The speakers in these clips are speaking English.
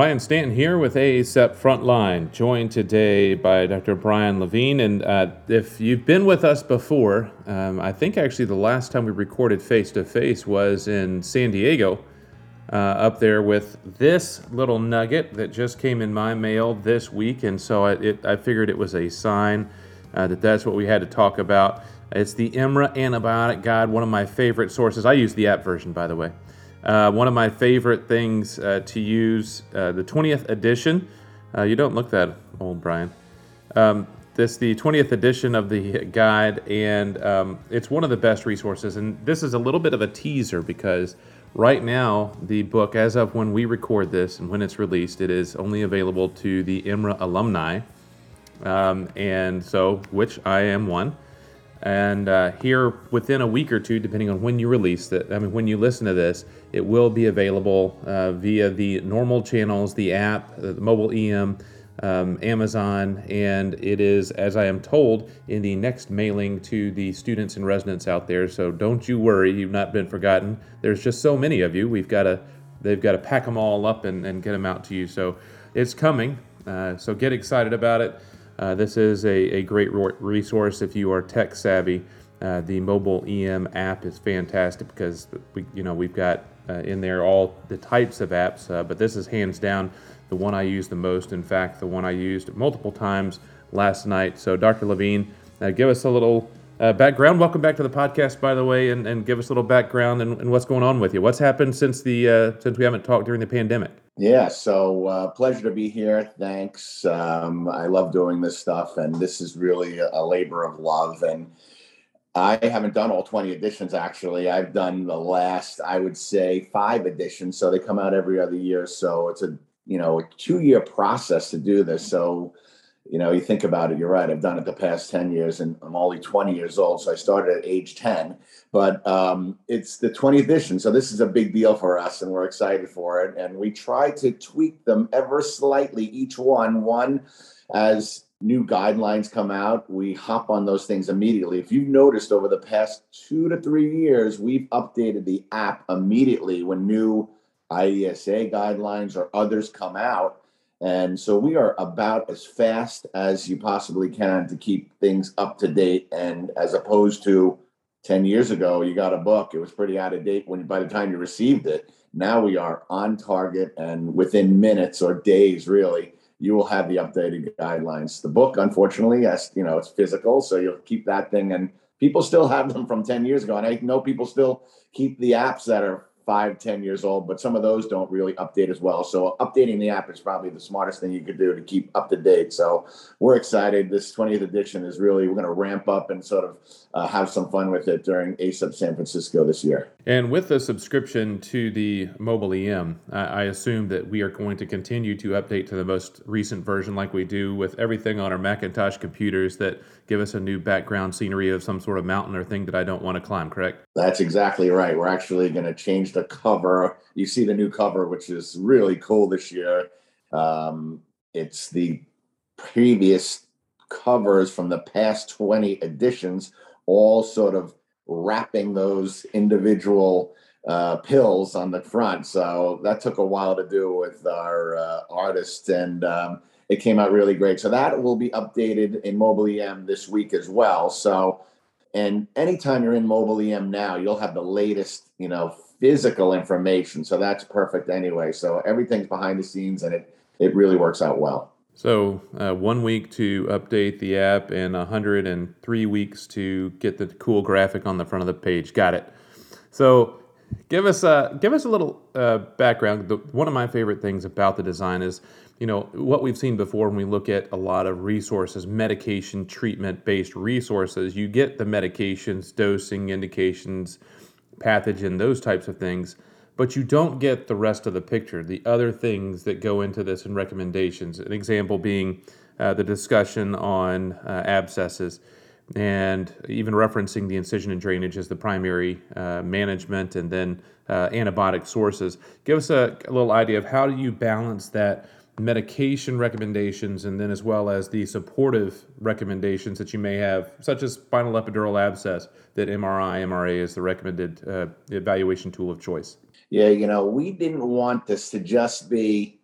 Ryan Stanton here with ACEP Frontline, joined today by Dr. Brian Levine. And uh, if you've been with us before, um, I think actually the last time we recorded face to face was in San Diego, uh, up there with this little nugget that just came in my mail this week. And so I, it, I figured it was a sign uh, that that's what we had to talk about. It's the EMRA Antibiotic Guide, one of my favorite sources. I use the app version, by the way. Uh, one of my favorite things uh, to use, uh, the 20th edition. Uh, you don't look that old, Brian. Um, this the 20th edition of the guide, and um, it's one of the best resources. And this is a little bit of a teaser because right now the book, as of when we record this and when it's released, it is only available to the EMRA alumni, um, and so which I am one. And uh, here, within a week or two, depending on when you release it, I mean, when you listen to this, it will be available uh, via the normal channels, the app, uh, the mobile EM, um, Amazon, and it is, as I am told, in the next mailing to the students and residents out there. So don't you worry, you've not been forgotten. There's just so many of you. We've got to, they've got to pack them all up and, and get them out to you. So it's coming. Uh, so get excited about it. Uh, this is a, a great resource if you are tech savvy. Uh, the mobile EM app is fantastic because we, you know, we've got uh, in there all the types of apps, uh, but this is hands down the one I use the most. In fact, the one I used multiple times last night. So, Dr. Levine, uh, give us a little background. Welcome back to the podcast, by the way, and, and give us a little background and, and what's going on with you. What's happened since the since we haven't talked during the pandemic? Yeah, so uh, pleasure to be here. Thanks. Um, I love doing this stuff, and this is really a, labor of love. And I haven't done all 20 editions actually. I've done the last, I would say, five editions. So they come out every other year. So it's a you know a two year process to do this. So you know, you think about it, you're right. I've done it the past 10 years and I'm only 20 years old. So I started at age 10, but um, it's the 20th edition. So this is a big deal for us and we're excited for it. And we try to tweak them ever slightly, each one. One, as new guidelines come out, we hop on those things immediately. If you've noticed over the past two to three years, we've updated the app immediately when new IDSA guidelines or others come out and so we are about as fast as you possibly can to keep things up to date. And as opposed to 10 years ago, you got a book, it was pretty out of date when by the time you received it. Now we are on target and within minutes or days, really, you will have the updated guidelines. The book, unfortunately, as you know, it's physical, so you'll keep that thing and people still have them from 10 years ago. And I know people still keep the apps that are five, ten years old, but some of those don't really update as well. So updating the app is probably the smartest thing you could do to keep up to date. So we're excited. This 20th edition is really, we're going to ramp up and sort of uh, have some fun with it during ACEP San Francisco this year. And with the subscription to the mobile EM, I assume that we are going to continue to update to the most recent version like we do with everything on our Macintosh computers that give us a new background scenery of some sort of mountain or thing that I don't want to climb, correct? That's exactly right. We're actually going to change the cover. You see the new cover, which is really cool this year. Um, it's the previous covers from the past 20 editions, all sort of wrapping those individual uh, pills on the front. So that took a while to do with our uh, artists, and um, it came out really great. So that will be updated in Mobile EM this week as well. So, and anytime you're in Mobile EM now, you'll have the latest, you know, physical information. So that's perfect anyway. So everything's behind the scenes and it, it really works out well. So uh, one week to update the app and 103 weeks to get the cool graphic on the front of the page. Got it. So give us a give us a little uh, background. The, one of my favorite things about the design is, you know, what we've seen before when we look at a lot of resources, medication treatment based resources. You get the medications, dosing indications, pathogen, those types of things, but you don't get the rest of the picture, the other things that go into this and recommendations. An example being uh, the discussion on uh, abscesses and even referencing the incision and drainage as the primary uh, management and then uh, antibiotic sources. Give us a, a little idea of how do you balance that medication recommendations and then as well as the supportive recommendations that you may have, such as spinal epidural abscess, that MRI, MRA is the recommended uh, evaluation tool of choice? Yeah, you know, we didn't want this to just be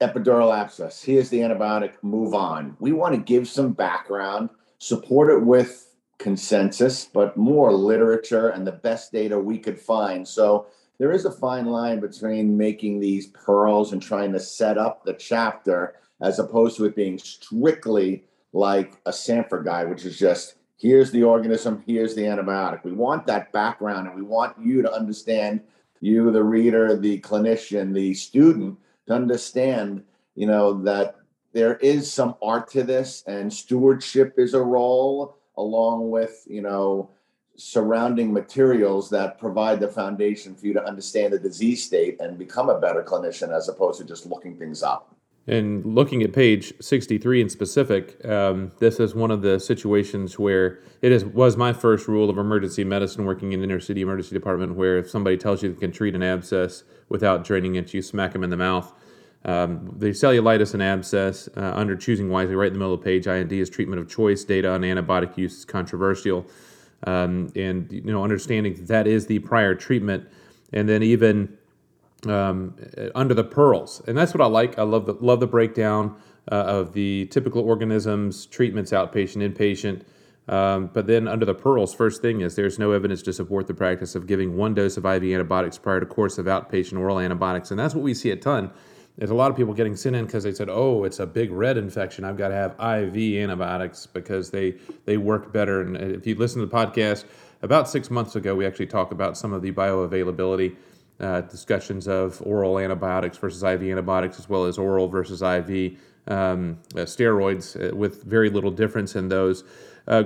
epidural abscess. Here's the antibiotic. Move on. We want to give some background, support it with consensus, but more literature and the best data we could find. So there is a fine line between making these pearls and trying to set up the chapter as opposed to it being strictly like a Sanford guide, which is just here's the organism, here's the antibiotic. We want that background and we want you to understand, you, the reader, the clinician, the student, to understand, you know, that there is some art to this and stewardship is a role along with, you know, surrounding materials that provide the foundation for you to understand the disease state and become a better clinician as opposed to just looking things up. And looking at page 63 in specific, um, this is one of the situations where it is, was my first rule of emergency medicine working in the inner city emergency department, where if somebody tells you they can treat an abscess without draining it, you smack them in the mouth. Um, the cellulitis and abscess, uh, under choosing wisely, right in the middle of the page, IND is treatment of choice. Data on antibiotic use is controversial. Um, and, you know, understanding that is the prior treatment. And then even um, under the pearls, and that's what I like. I love the love the breakdown uh, of the typical organisms, treatments, outpatient, inpatient. Um, but then under the pearls, first thing is there's no evidence to support the practice of giving one dose of IV antibiotics prior to course of outpatient oral antibiotics, and that's what we see a ton. There's a lot of people getting sent in because they said, "Oh, it's a big red infection. I've got to have IV antibiotics because they they work better." And if you listen to the podcast, about six months ago, we actually talked about some of the bioavailability uh, discussions of oral antibiotics versus IV antibiotics, as well as oral versus IV um, uh, steroids, uh, with very little difference in those. Uh,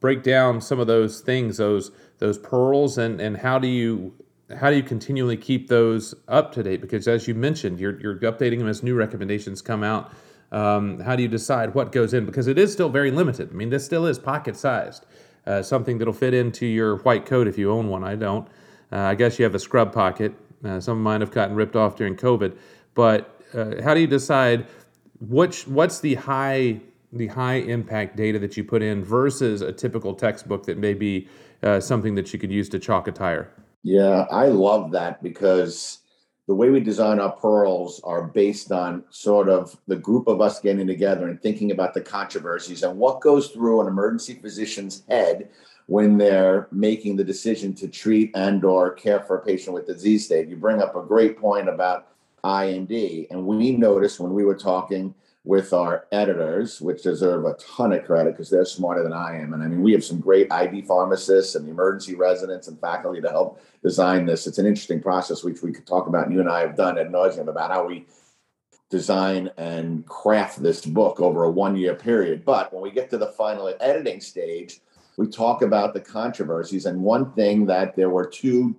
break down some of those things, those those pearls, and and how do you how do you continually keep those up to date? Because as you mentioned, you're you're updating them as new recommendations come out. Um, how do you decide what goes in? Because it is still very limited. I mean, this still is pocket sized, uh, something that'll fit into your white coat if you own one. I don't. Uh, I guess you have a scrub pocket. Uh, some of mine have gotten ripped off during COVID. But uh, how do you decide which what's the high the high impact data that you put in versus a typical textbook that may be uh, something that you could use to chalk a tire? Yeah, I love that because the way we design our pearls are based on sort of the group of us getting together and thinking about the controversies and what goes through an emergency physician's head when they're making the decision to treat and or care for a patient with disease state. You bring up a great point about IND, and we noticed when we were talking with our editors, which deserve a ton of credit because they're smarter than I am. And I mean, we have some great ID pharmacists and emergency residents and faculty to help design this. It's an interesting process, which we could talk about. And you and I have done ad nauseum about how we design and craft this book over a one year period. But when we get to the final editing stage, we talk about the controversies. And one thing that there were two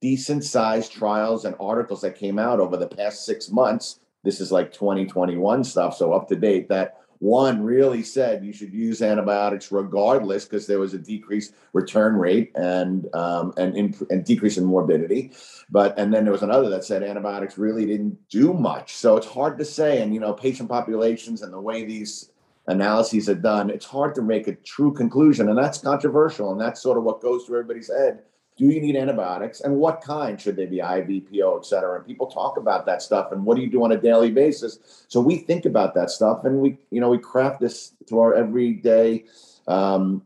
decent sized trials and articles that came out over the past six months. This is like 2021 stuff, so up to date. That one really said you should use antibiotics regardless because there was a decreased return rate and um, and, in, and decrease in morbidity. But and then there was another that said antibiotics really didn't do much. So it's hard to say. And you know, patient populations and the way these analyses are done, it's hard to make a true conclusion. And that's controversial. And that's sort of what goes through everybody's head. Do you need antibiotics? And what kind should they be IV, PO, et cetera? And people talk about that stuff. And what do you do on a daily basis? So we think about that stuff and we, you know, we craft this to our everyday um,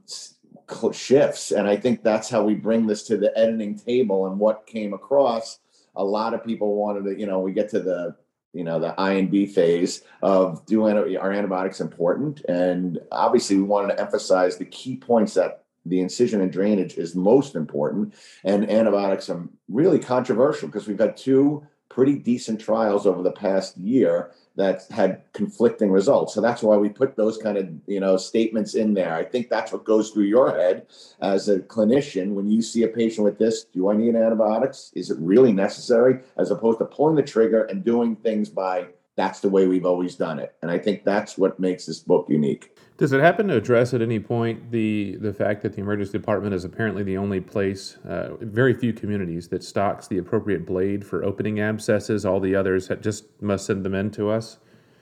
shifts. And I think that's how we bring this to the editing table and what came across. A lot of people wanted to, you know, we get to the you know the IND phase of do our antibiotics important, and obviously we wanted to emphasize the key points that the incision and drainage is most important, and antibiotics are really controversial because we've had two pretty decent trials over the past year that had conflicting results. So that's why we put those kind of you know statements in there. I think that's what goes through your head as a clinician when you see a patient with this. Do I need antibiotics? Is it really necessary? As opposed to pulling the trigger and doing things by that's the way we've always done it. And I think that's what makes this book unique. Does it happen to address at any point the the fact that the emergency department is apparently the only place, uh, very few communities, that stocks the appropriate blade for opening abscesses? All the others just must send them in to us.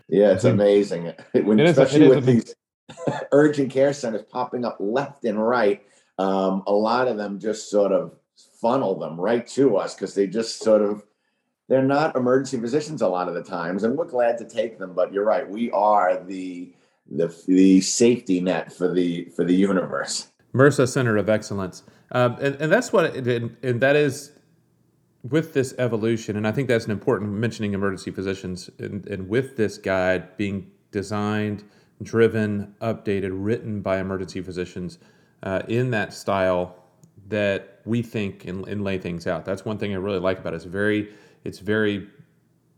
Yeah, it's amazing. When, it especially a, with these urgent care centers popping up left and right, um, a lot of them just sort of funnel them right to us because they just sort of they're not emergency physicians a lot of the times, and we're glad to take them. But you're right, we are the the the safety net for the for the universe. MRSA Center of Excellence, um, and, and that's what it, and, and that is with this evolution, and I think that's an important mentioning emergency physicians, and, and with this guide being designed, driven, updated, written by emergency physicians uh, in that style that we think and, and lay things out. That's one thing I really like about it. It's very it's very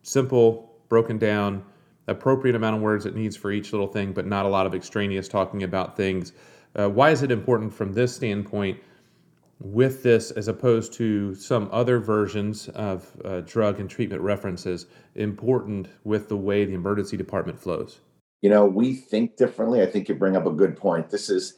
simple, broken down, appropriate amount of words it needs for each little thing, but not a lot of extraneous talking about things. Uh, why is it important from this standpoint with this as opposed to some other versions of uh, drug and treatment references important with the way the emergency department flows? You know, we think differently. I think you bring up a good point. This is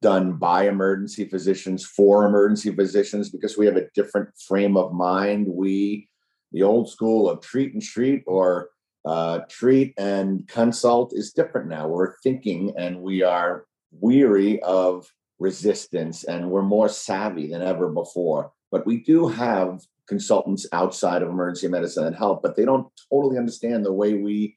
done by emergency physicians for emergency physicians because we have a different frame of mind. We the old school of treat and treat or uh, treat and consult is different now. We're thinking and we are weary of resistance and we're more savvy than ever before. But we do have consultants outside of emergency medicine that help, but they don't totally understand the way we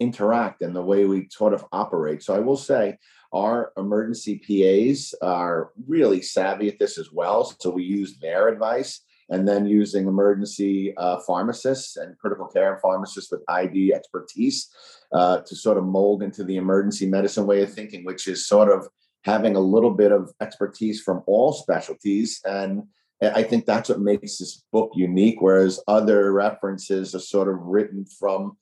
interact and the way we sort of operate. So I will say our emergency PAs are really savvy at this as well. So we use their advice and then using emergency uh, pharmacists and critical care pharmacists with ID expertise uh, to sort of mold into the emergency medicine way of thinking, which is sort of having a little bit of expertise from all specialties. And I think that's what makes this book unique, whereas other references are sort of written from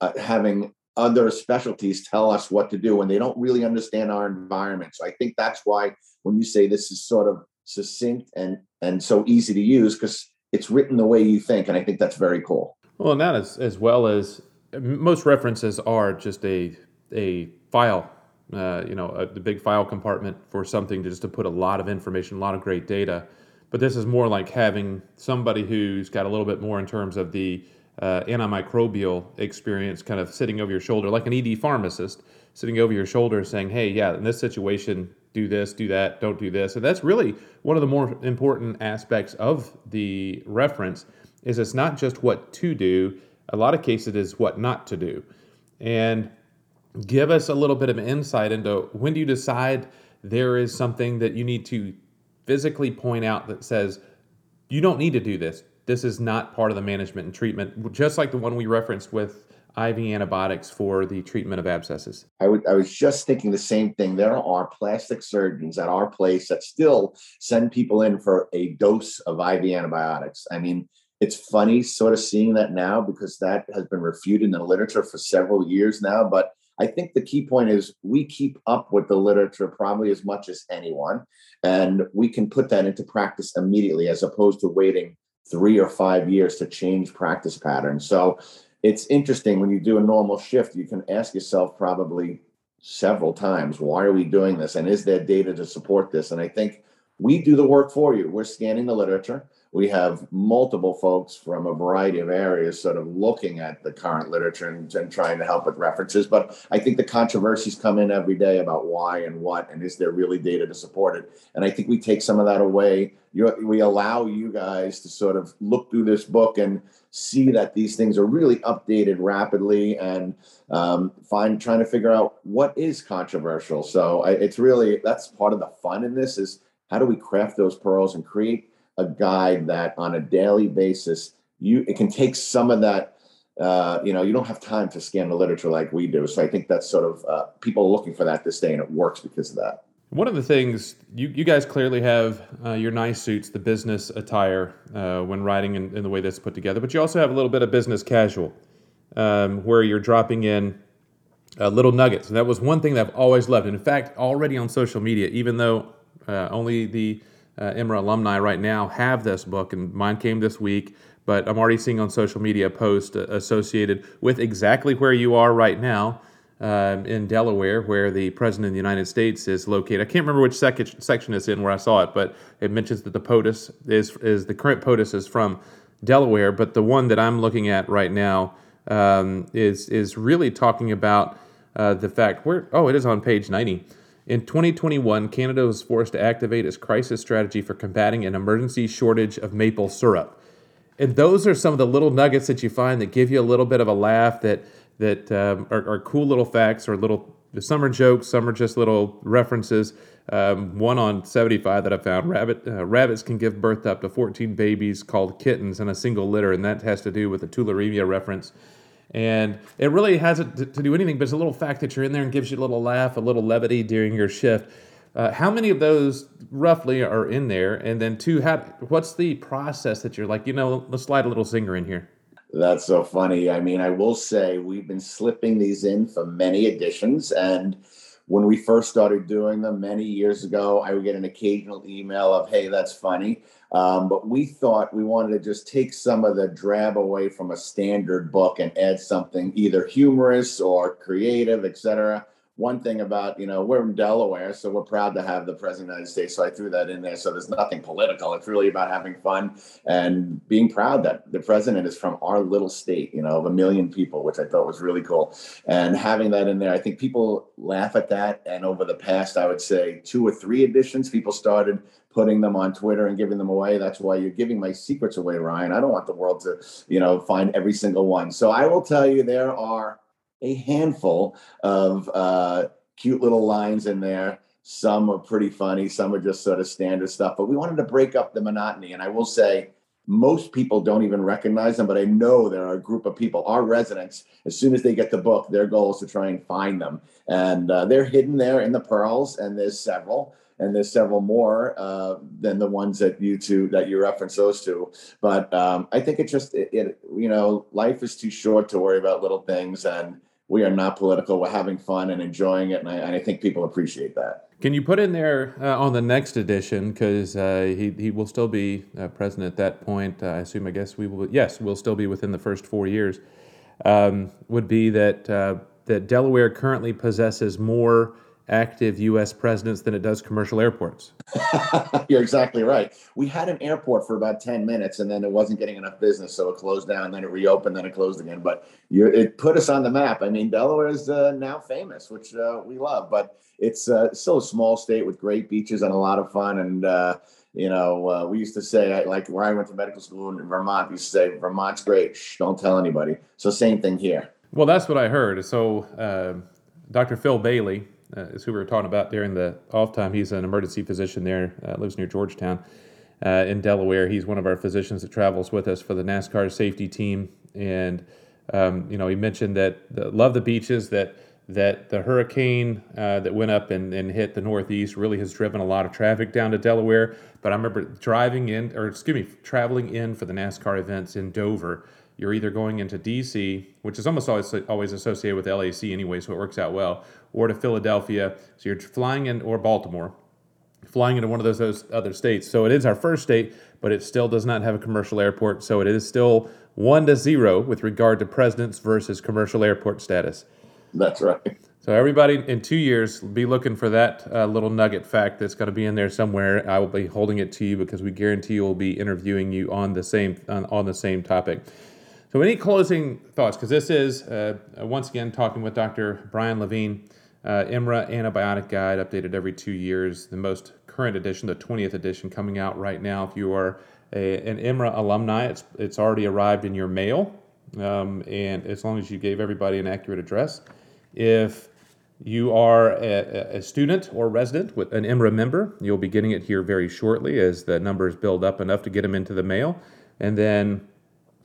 uh, having other specialties tell us what to do when they don't really understand our environment. So I think that's why when you say this is sort of succinct and and so easy to use because it's written the way you think, and I think that's very cool. Well, and that is as well as most references are just a a file, uh, you know, a, the big file compartment for something to just to put a lot of information, a lot of great data. But this is more like having somebody who's got a little bit more in terms of the uh, antimicrobial experience kind of sitting over your shoulder, like an ED pharmacist sitting over your shoulder saying, hey, yeah, in this situation, do this, do that, don't do this. And that's really one of the more important aspects of the reference is it's not just what to do, a lot of cases it is what not to do. And give us a little bit of insight into when do you decide there is something that you need to physically point out that says you don't need to do this. This is not part of the management and treatment, just like the one we referenced with IV antibiotics for the treatment of abscesses? I, would, I was just thinking the same thing. There are plastic surgeons at our place that still send people in for a dose of IV antibiotics. I mean, it's funny sort of seeing that now because that has been refuted in the literature for several years now. But I think the key point is we keep up with the literature probably as much as anyone, and we can put that into practice immediately as opposed to waiting three or five years to change practice patterns. So it's interesting when you do a normal shift, you can ask yourself probably several times, why are we doing this? And is there data to support this? And I think we do the work for you. We're scanning the literature we have multiple folks from a variety of areas sort of looking at the current literature and, and, trying to help with references. But I think the controversies come in every day about why and what, and is there really data to support it? And I think we take some of that away. You, we allow you guys to sort of look through this book and see that these things are really updated rapidly and um, find trying to figure out what is controversial. So I, it's really that's part of the fun in this is how do we craft those pearls and create a guide that on a daily basis you it can take some of that uh, you know you don't have time to scan the literature like we do. So i think that's sort of uh, people looking for that this day and it works because of that. One of the things you, you guys clearly have uh, your nice suits the business attire uh, when riding in, in, the way that's put together but you also have a little bit of business casual um, where you're dropping in uh, little nuggets. And that was one thing that i've always loved. And in fact already on social media even though uh, only the uh, EMRA alumni right now have this book, and mine came this week. But I'm already seeing on social media posts associated with exactly where you are right now um, in Delaware, where the President of the United States is located. I can't remember which sec- section it's in where I saw it, but it mentions that the POTUS is, is the current POTUS is from Delaware. But the one that I'm looking at right now um, is, is really talking about uh, the fact where, oh, it is on page 90 in 2021, Canada was forced to activate its crisis strategy for combating an emergency shortage of maple syrup. and those are some of the little nuggets that you find that give you a little bit of a laugh that that um, are, are, cool little facts or little some are jokes some are just little references um, one on 75 that i found rabbit uh, rabbits can give birth up to 14 babies called kittens in a single litter and that has to do with the tularemia reference and it really hasn't to, to do anything but it's a little fact that you're in there and gives you a little laugh a little levity during your shift uh, how many of those roughly are in there? And then two, how what's the process that you're like, you know, let's slide a little zinger in here. That's so funny. I mean, I will say we've been slipping these in for many editions. And when we first started doing them many years ago, I would get an occasional email of, hey, that's funny. Um, but we thought we wanted to just take some of the drab away from a standard book and add something either humorous or creative, etc one thing about you know we're in Delaware, so we're proud to have the president of the United States. So I threw that in there. So there's nothing political. It's really about having fun and being proud that the president is from our little state, you know, of a million people, which I thought was really cool. And having that in there, I think people laugh at that. And over the past, I would say two or three editions, people started putting them on Twitter and giving them away. That's why you're giving my secrets away, Ryan. I don't want the world to, you know, find every single one. So I will tell you there are a handful of uh, cute little lines in there. Some are pretty funny, some are just sort of standard stuff, but we wanted to break up the monotony. And I will say, most people don't even recognize them, but I know there are a group of people, our residents, as soon as they get the book, their goal is to try and find them. And uh, they're hidden there in the pearls, and there's several and there's several more uh, than the ones that you two that you reference those two. But um, I think it just it, it, you know life is too short to worry about little things, and we are not political. We're having fun and enjoying it, and I, and I think people appreciate that. Can you put in there uh, on the next edition because uh, he he will still be uh, president at that point? I assume. I guess we will. Yes, we'll still be within the first four years. Um, would be that uh, that Delaware currently possesses more active U.S. presidents than it does commercial airports. You're exactly right. We had an airport for about 10 minutes and then it wasn't getting enough business. So it closed down, then it reopened, then it closed again. But it put us on the map. I mean, Delaware is uh, now famous, which uh, we love, but it's uh, still a small state with great beaches and a lot of fun. And, uh, you know, uh, we used to say, like where I went to medical school in Vermont, we used to say, Vermont's great. Shh, don't tell anybody. So same thing here. Well, that's what I heard. So uh, Dr. Phil Bailey, uh, is who we were talking about during the off time. He's an emergency physician there, uh, lives near Georgetown uh, in Delaware. He's one of our physicians that travels with us for the NASCAR safety team. And, um, you know, he mentioned that the, love the beaches, that that the hurricane uh, that went up and, and hit the Northeast really has driven a lot of traffic down to Delaware. But I remember driving in, or excuse me, traveling in for the NASCAR events in Dover you're either going into DC, which is almost always always associated with LAC anyway, so it works out well, or to Philadelphia. So you're flying in, or Baltimore, flying into one of those, those other states. So it is our first state, but it still does not have a commercial airport. So it is still one to zero with regard to presidents versus commercial airport status. That's right. So everybody in two years, be looking for that uh, little nugget fact that's going to be in there somewhere. I will be holding it to you because we guarantee we'll be interviewing you on the same on, on the same topic. So, any closing thoughts? Because this is, uh, once again, talking with Dr. Brian Levine, uh, EMRA Antibiotic Guide, updated every two years, the most current edition, the 20th edition, coming out right now. If you are a, an EMRA alumni, it's, it's already arrived in your mail, um, and as long as you gave everybody an accurate address. If you are a, a, student or resident with an EMRA member, you'll be getting it here very shortly as the numbers build up enough to get them into the mail. And then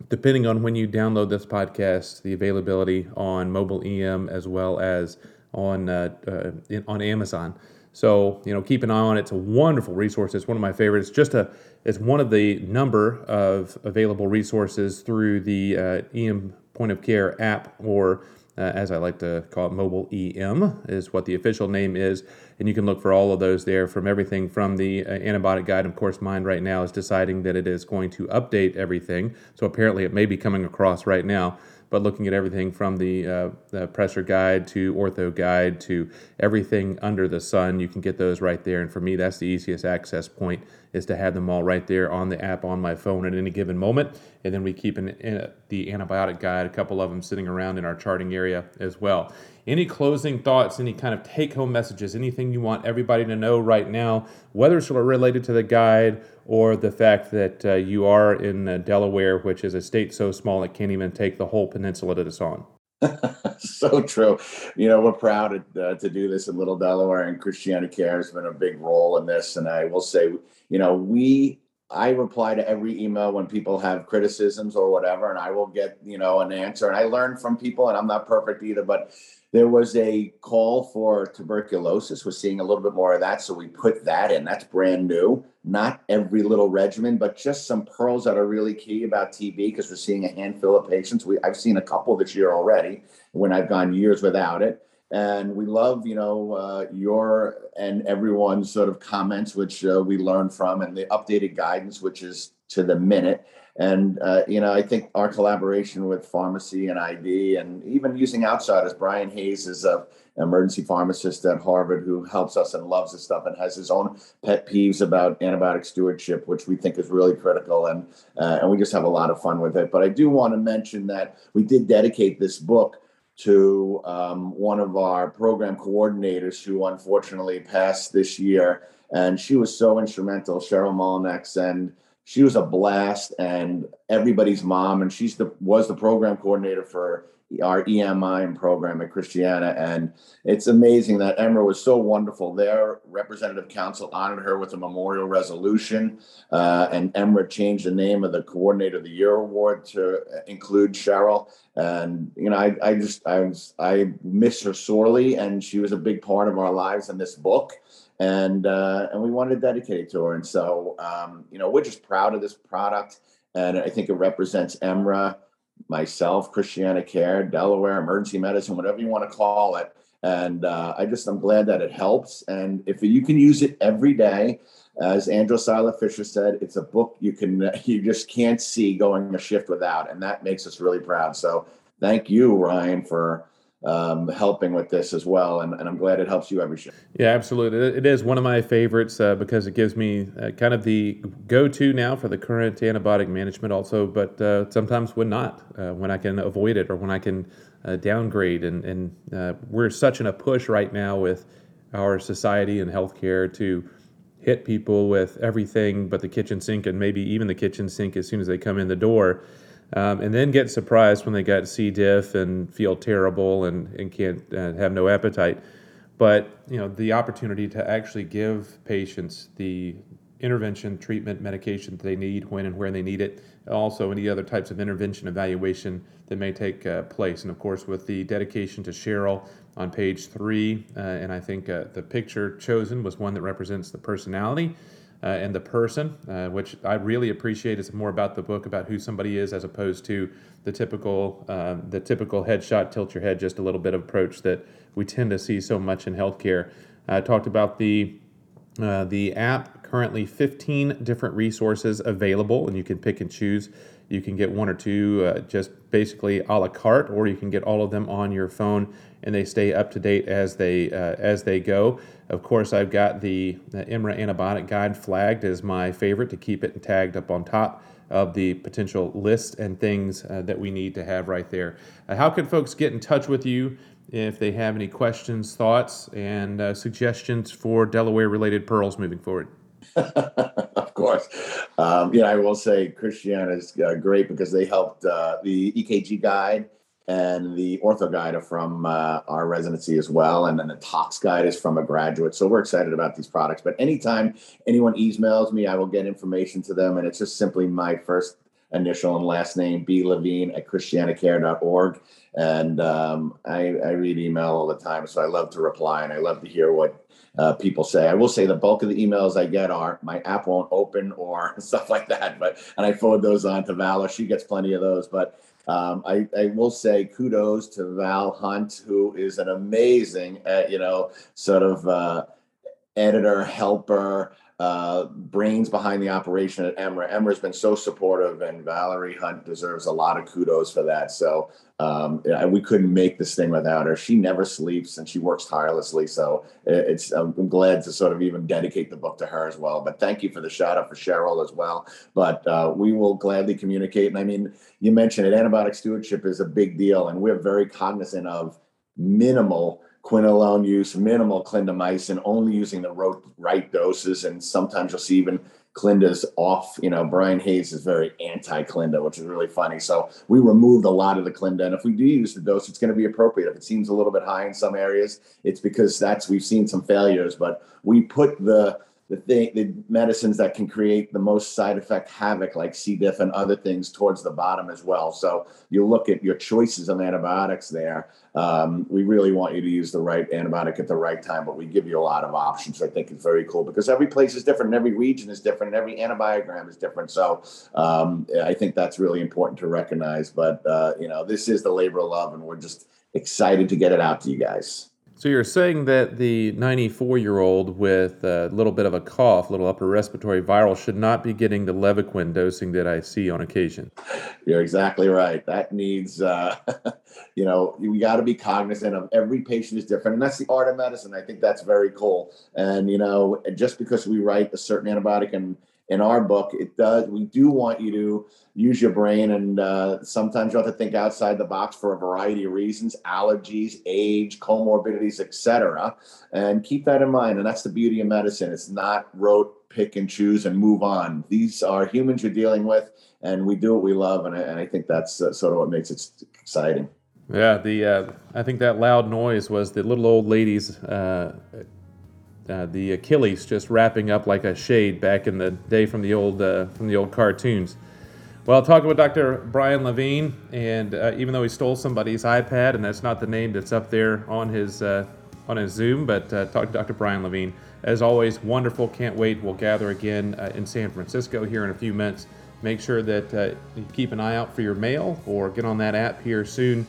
depending on when you download this podcast, the availability on mobile EM as well as on uh, uh, in, on Amazon. So you know, keep an eye on it. It's a wonderful resource. It's one of my favorites. It's Just a it's one of the number of available resources through the uh, EM Point of Care app or uh, as I like to call it, Mobile EM is what the official name is. And you can look for all of those there from everything from the uh, antibiotic guide. Of course, mine right now is deciding that it is going to update everything. So apparently it may be coming across right now but looking at everything from the, uh, the pressure guide to ortho guide to everything under the sun, you can get those right there. And for me, that's the easiest access point is to have them all right there on the app on my phone at any given moment. And then we keep an, the antibiotic guide, a couple of them sitting around in our charting area as well. Any closing thoughts, any kind of take home messages, anything you want everybody to know right now, whether it's related to the guide or the fact that uh, you are in uh, Delaware, which is a state so small it can't even take the whole peninsula that it's on. so true. You know, we're proud to, uh, to do this in Little Delaware, and Christiana Care has been a big role in this. And I will say, you know, we I reply to every email when people have criticisms or whatever, and I will get, you know, an answer. And I learn from people, and I'm not perfect either, but there was a call for tuberculosis. We're seeing a little bit more of that. So we put that in. That's brand new. Not every little regimen, but just some pearls that are really key about TB because we're seeing a handful of patients. We I've seen a couple this year already when I've gone years without it and we love you know uh, your and everyone's sort of comments which uh, we learn from and the updated guidance which is to the minute and uh, you know i think our collaboration with pharmacy and id and even using outsiders bryan hayes is a emergency pharmacist at harvard who helps us and loves this stuff and has his own pet peeves about antibiotic stewardship which we think is really critical and uh, and we just have a lot of fun with it but i do want to mention that we did dedicate this book to um, one of our program coordinators who unfortunately passed this year. And she was so instrumental, Cheryl Molinex, and she was a blast and everybody's mom. And she's the was the program coordinator for our EMI program at Christiana. And it's amazing that Emra was so wonderful. Their representative council honored her with a memorial resolution. Uh, and Emra changed the name of the Coordinator of the Year award to include Cheryl. And, you know, I, I just, I was, I miss her sorely. And she was a big part of our lives in this book. And, uh, and we wanted to dedicate it to her. And so, um, you know, we're just proud of this product. And I think it represents Emra myself, Christiana Care, Delaware, emergency medicine, whatever you want to call it. And uh, I just, I'm glad that it helps. And if you can use it every day, as Andrew Seiler Fisher said, it's a book you can, you just can't see going a shift without. And that makes us really proud. So thank you, Ryan, for um, helping with this as well. And, and, I'm glad it helps you every show. Yeah, absolutely. It is one of my favorites uh, because it gives me uh, kind of the go to now for the current antibiotic management, also, but uh, sometimes when not, uh, when I can avoid it or when I can uh, downgrade. And, and uh, we're such in a push right now with our society and healthcare to hit people with everything but the kitchen sink and maybe even the kitchen sink as soon as they come in the door um, and then get surprised when they got C. diff and feel terrible and, and can't uh, have no appetite. But you know the opportunity to actually give patients the intervention, treatment, medication that they need when and where they need it. Also, any other types of intervention evaluation that may take uh, place. And of course, with the dedication to Cheryl on page three, uh, and I think uh, the picture chosen was one that represents the personality uh, and the person, uh, which I really appreciate. It's more about the book, about who somebody is, as opposed to the typical um, the typical headshot, tilt your head just a little bit approach that we tend to see so much in healthcare. I talked about the uh, the app currently 15 different resources available, and you can pick and choose. You can get one or two uh, just basically a la carte, or you can get all of them on your phone, and they stay up to date as they uh, as they go. Of course, I've got the, EMRA antibiotic guide flagged as my favorite to keep it tagged up on top of the potential list and things uh, that we need to have right there. Uh, how can folks get in touch with you if they have any questions, thoughts, and uh, suggestions for Delaware related pearls moving forward? of course. Um, yeah, I will say Christiana is uh, great because they helped uh, the EKG guide and the ortho guide are from uh, our residency as well and then the tox guide is from a graduate. So we're excited about these products. But anytime anyone emails me i will get information to them and it's just simply my first initial and last name b levine at christianacare.org and um, I, I, read email all the time so i love to reply and i love to hear what uh, people say i will say the bulk of the emails i get are my app won't open or stuff like that but and i forward those on to vala she gets plenty of those but um, I, I, will say kudos to Val Hunt, who is an amazing, uh, you know, sort of uh, editor, helper, uh, brains behind the operation at Emra. Emra's been so supportive, and Valerie Hunt deserves a lot of kudos for that. So um, we couldn't make this thing without her. She never sleeps and she works tirelessly. So it's I'm glad to sort of even dedicate the book to her as well. But thank you for the shout out for Cheryl as well. But uh, we will gladly communicate. And I mean, you mentioned it. Antibiotic stewardship is a big deal, and we're very cognizant of minimal quinolone use, minimal clindamycin, only using the right doses. And sometimes you'll see even Clinda's off. You know, Bryan Hayes is very anti Clinda, which is really funny. So we removed a lot of the Clinda. And if we do use the dose, it's going to be appropriate. If it seems a little bit high in some areas, it's because that's we've seen some failures. But we put the the thing, the medicines that can create the most side effect havoc, like C. diff and other things, towards the bottom as well. So you look at your choices of antibiotics there. Um, we really want you to use the right antibiotic at the right time, but we give you a lot of options. I think it's very cool because every place is different, and every region is different, and every antibiogram is different. So um, I think that's really important to recognize. But uh, you know, this is the labor of love, and we're just excited to get it out to you guys. So you're saying that the 94 year old with a little bit of a cough, little upper respiratory viral, should not be getting the Levaquin dosing that I see on occasion. You're exactly right. That needs, uh, you know, we got to be cognizant of every patient is different, and that's the art of medicine. I think that's very cool. And you know, just because we write a certain antibiotic and in our book, it does. We do want you to use your brain, and uh, sometimes you have to think outside the box for a variety of reasons: allergies, age, comorbidities, etc. And keep that in mind. And that's the beauty of medicine. It's not rote pick and choose and move on. These are humans you're dealing with, and we do what we love, and I, and I think that's uh, sort of what makes it exciting. Yeah, the uh, I think that loud noise was the little old ladies uh, the Achilles just wrapping up like a shade back in the day from the old uh, from the old cartoons. Well, talking with Dr. Brian Levine, and uh, even though he stole somebody's iPad, and that's not the name that's up there on his uh, on his Zoom, but uh, talk to Dr. Brian Levine. As always, wonderful. Can't wait. We'll gather again in San Francisco here in a few minutes. Make sure that you keep an eye out for your mail or get on that app here soon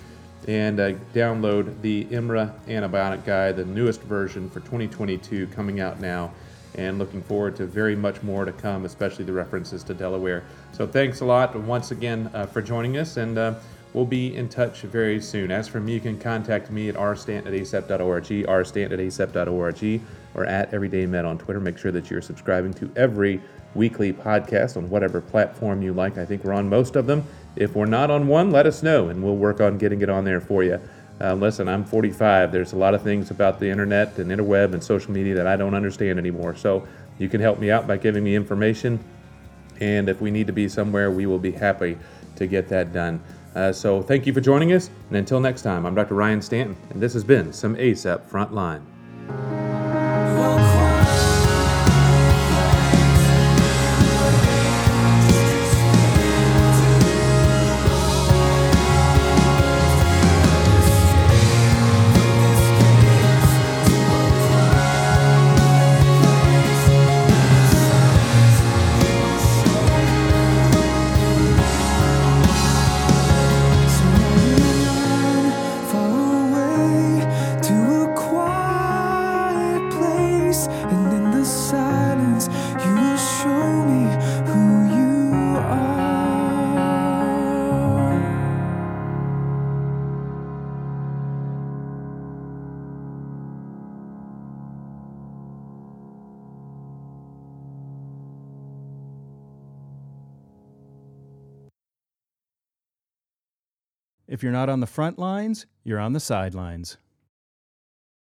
and uh, download the EMRA antibiotic guide, the newest version for 2022 coming out now. And looking forward to very much more to come, especially the references to Delaware. So thanks a lot once again uh, for joining us, and uh, we'll be in touch very soon. As for me, you can contact me at rstanton at rstanton at acep.org, or at everydaymed on Twitter. Make sure that you're subscribing to every weekly podcast on whatever platform you like. I think we're on most of them. If we're not on one, let us know and we'll work on getting it on there for you. Uh, listen, I'm 45. There's a lot of things about the internet and interweb and social media that I don't understand anymore. So you can help me out by giving me information. And if we need to be somewhere, we will be happy to get that done. Uh, so thank you for joining us. And until next time, I'm Dr. Ryan Stanton, and this has been some ACEP Frontline. If you're not on the front lines, you're on the sidelines.